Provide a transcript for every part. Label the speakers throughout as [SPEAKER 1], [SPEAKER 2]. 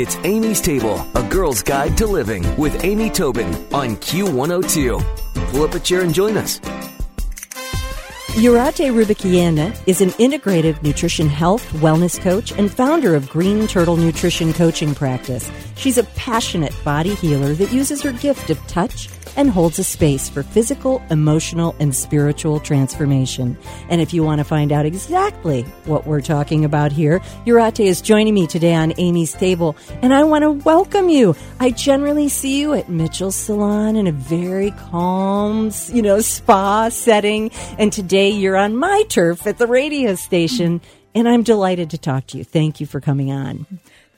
[SPEAKER 1] It's Amy's Table, a girl's guide to living with Amy Tobin on Q102. Pull up a chair and join us.
[SPEAKER 2] Urate Rubikiana is an integrative nutrition health wellness coach and founder of Green Turtle Nutrition Coaching Practice. She's a passionate body healer that uses her gift of touch and holds a space for physical, emotional, and spiritual transformation. And if you want to find out exactly what we're talking about here, Urate is joining me today on Amy's Table, and I want to welcome you. I generally see you at Mitchell's Salon in a very calm, you know, spa setting, and today you're on my turf at the radio station, and I'm delighted to talk to you. Thank you for coming on.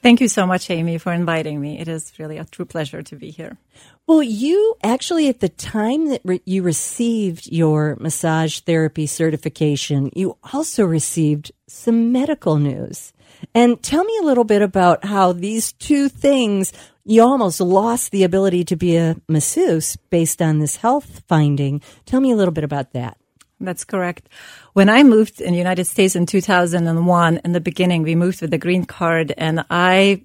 [SPEAKER 3] Thank you so much, Amy, for inviting me. It is really a true pleasure to be here.
[SPEAKER 2] Well, you actually, at the time that re- you received your massage therapy certification, you also received some medical news. And tell me a little bit about how these two things, you almost lost the ability to be a masseuse based on this health finding. Tell me a little bit about that.
[SPEAKER 3] That's correct. When I moved in the United States in 2001, in the beginning, we moved with a green card and I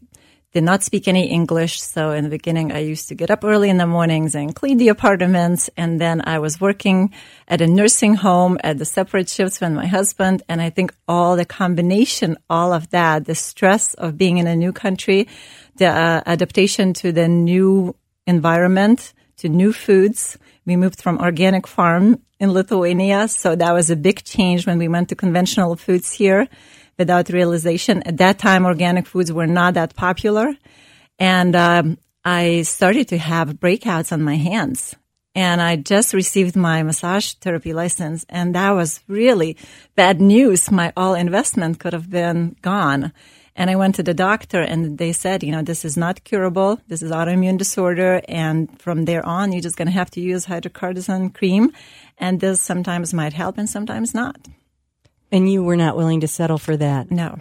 [SPEAKER 3] did not speak any English. So in the beginning, I used to get up early in the mornings and clean the apartments. And then I was working at a nursing home at the separate shifts with my husband. And I think all the combination, all of that, the stress of being in a new country, the uh, adaptation to the new environment, to new foods. We moved from organic farm in Lithuania. So that was a big change when we went to conventional foods here without realization. At that time, organic foods were not that popular. And um, I started to have breakouts on my hands. And I just received my massage therapy license. And that was really bad news. My all investment could have been gone. And I went to the doctor and they said, you know, this is not curable. This is autoimmune disorder. And from there on, you're just going to have to use hydrocortisone cream. And this sometimes might help and sometimes not.
[SPEAKER 2] And you were not willing to settle for that.
[SPEAKER 3] No.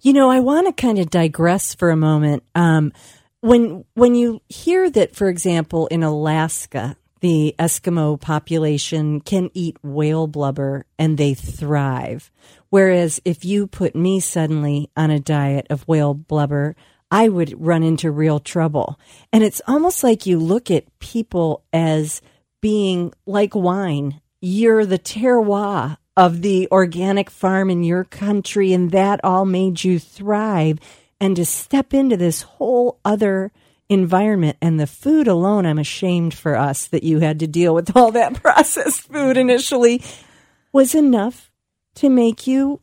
[SPEAKER 2] You know, I want to kind of digress for a moment. Um, when when you hear that, for example, in Alaska, the Eskimo population can eat whale blubber and they thrive. Whereas if you put me suddenly on a diet of whale blubber, I would run into real trouble. And it's almost like you look at people as being like wine. You're the terroir of the organic farm in your country, and that all made you thrive. And to step into this whole other environment and the food alone, I'm ashamed for us that you had to deal with all that processed food initially, was enough to make you,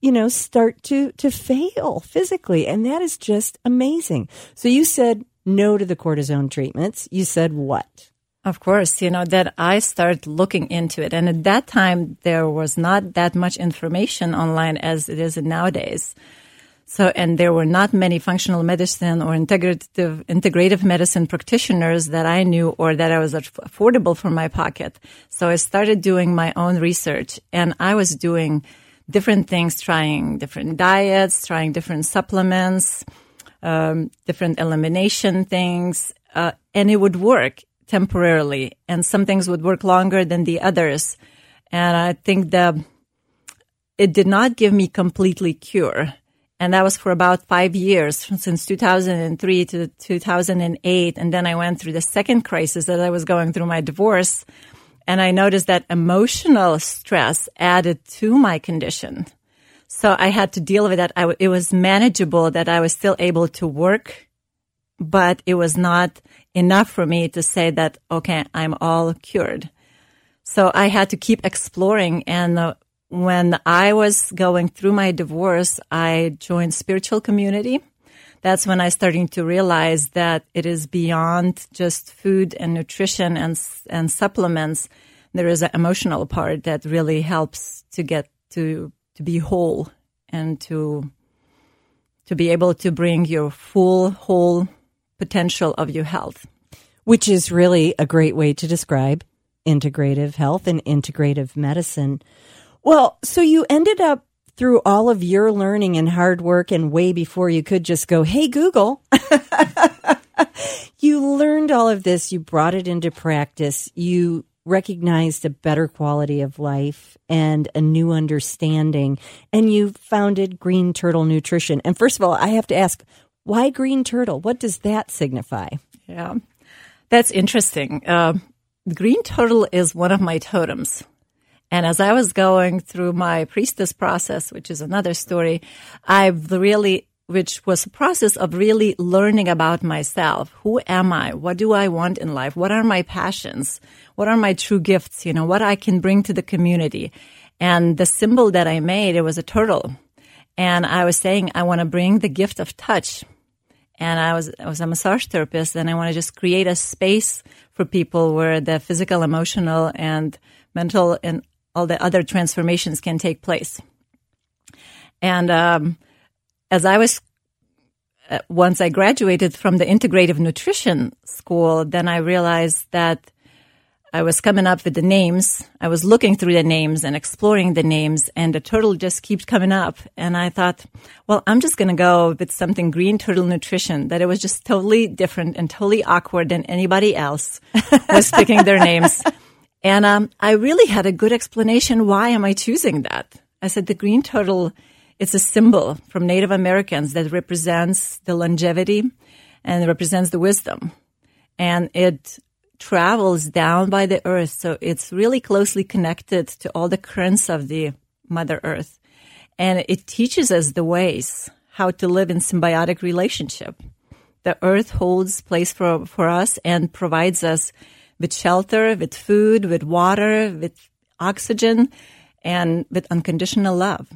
[SPEAKER 2] you know, start to, to fail physically. And that is just amazing. So you said no to the cortisone treatments. You said what?
[SPEAKER 3] Of course, you know, that I started looking into it. And at that time, there was not that much information online as it is nowadays. So, and there were not many functional medicine or integrative, integrative medicine practitioners that I knew or that I was affordable for my pocket. So I started doing my own research and I was doing different things, trying different diets, trying different supplements, um, different elimination things, uh, and it would work temporarily and some things would work longer than the others. And I think that it did not give me completely cure. And that was for about five years, since 2003 to 2008. And then I went through the second crisis that I was going through my divorce. And I noticed that emotional stress added to my condition. So I had to deal with that. It was manageable that I was still able to work, but it was not enough for me to say that, okay, I'm all cured. So I had to keep exploring. And uh, when I was going through my divorce, I joined spiritual community. That's when I started to realize that it is beyond just food and nutrition and, and supplements. There is an emotional part that really helps to get to, to be whole and to, to be able to bring your full, whole potential of your health.
[SPEAKER 2] Which is really a great way to describe integrative health and integrative medicine. Well, so you ended up through all of your learning and hard work and way before you could just go, Hey, Google. you learned all of this. You brought it into practice. You recognized a better quality of life and a new understanding. And you founded Green Turtle Nutrition. And first of all, I have to ask, Why green turtle? What does that signify?
[SPEAKER 3] Yeah, that's interesting. Uh, green turtle is one of my totems. And as I was going through my priestess process, which is another story, I've really, which was a process of really learning about myself. Who am I? What do I want in life? What are my passions? What are my true gifts? You know, what I can bring to the community. And the symbol that I made, it was a turtle. And I was saying, I want to bring the gift of touch. And I was, I was a massage therapist and I want to just create a space for people where the physical, emotional, and mental and all the other transformations can take place. And um, as I was, uh, once I graduated from the integrative nutrition school, then I realized that I was coming up with the names. I was looking through the names and exploring the names, and the turtle just keeps coming up. And I thought, well, I'm just going to go with something green turtle nutrition that it was just totally different and totally awkward than anybody else was picking their names. And um, I really had a good explanation. Why am I choosing that? I said the green turtle. It's a symbol from Native Americans that represents the longevity and represents the wisdom. And it travels down by the earth. So it's really closely connected to all the currents of the Mother Earth. And it teaches us the ways how to live in symbiotic relationship. The earth holds place for, for us and provides us with shelter, with food, with water, with oxygen, and with unconditional love.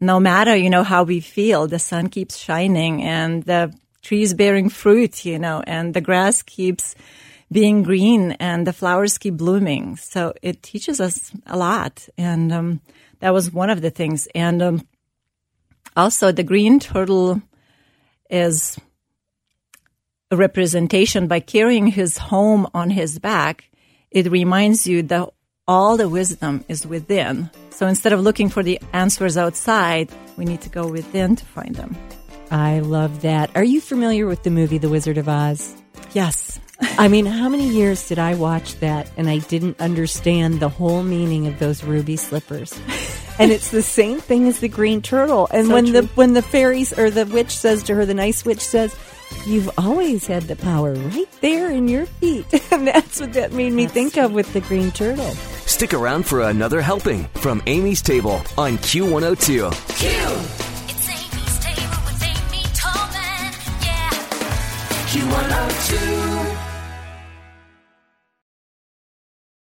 [SPEAKER 3] No matter, you know, how we feel, the sun keeps shining and the trees bearing fruit, you know, and the grass keeps being green and the flowers keep blooming. So it teaches us a lot. And um, that was one of the things. And um, also, the green turtle is representation by carrying his home on his back. It reminds you that all the wisdom is within. So instead of looking for the answers outside, we need to go within to find them.
[SPEAKER 2] I love that. Are you familiar with the movie The Wizard of Oz?
[SPEAKER 3] Yes.
[SPEAKER 2] I mean, how many years did I watch that and I didn't understand the whole meaning of those ruby slippers? and it's the same thing as the green turtle. And
[SPEAKER 3] So
[SPEAKER 2] when the when the fairies or the witch says to her, the nice witch says, "You've always had the power right there in your feet," and that's what that made me think of with the green turtle.
[SPEAKER 1] Stick around for another helping from Amy's Table on Q102.
[SPEAKER 4] It's Amy's table with Amy Tobin. Yeah. Q102.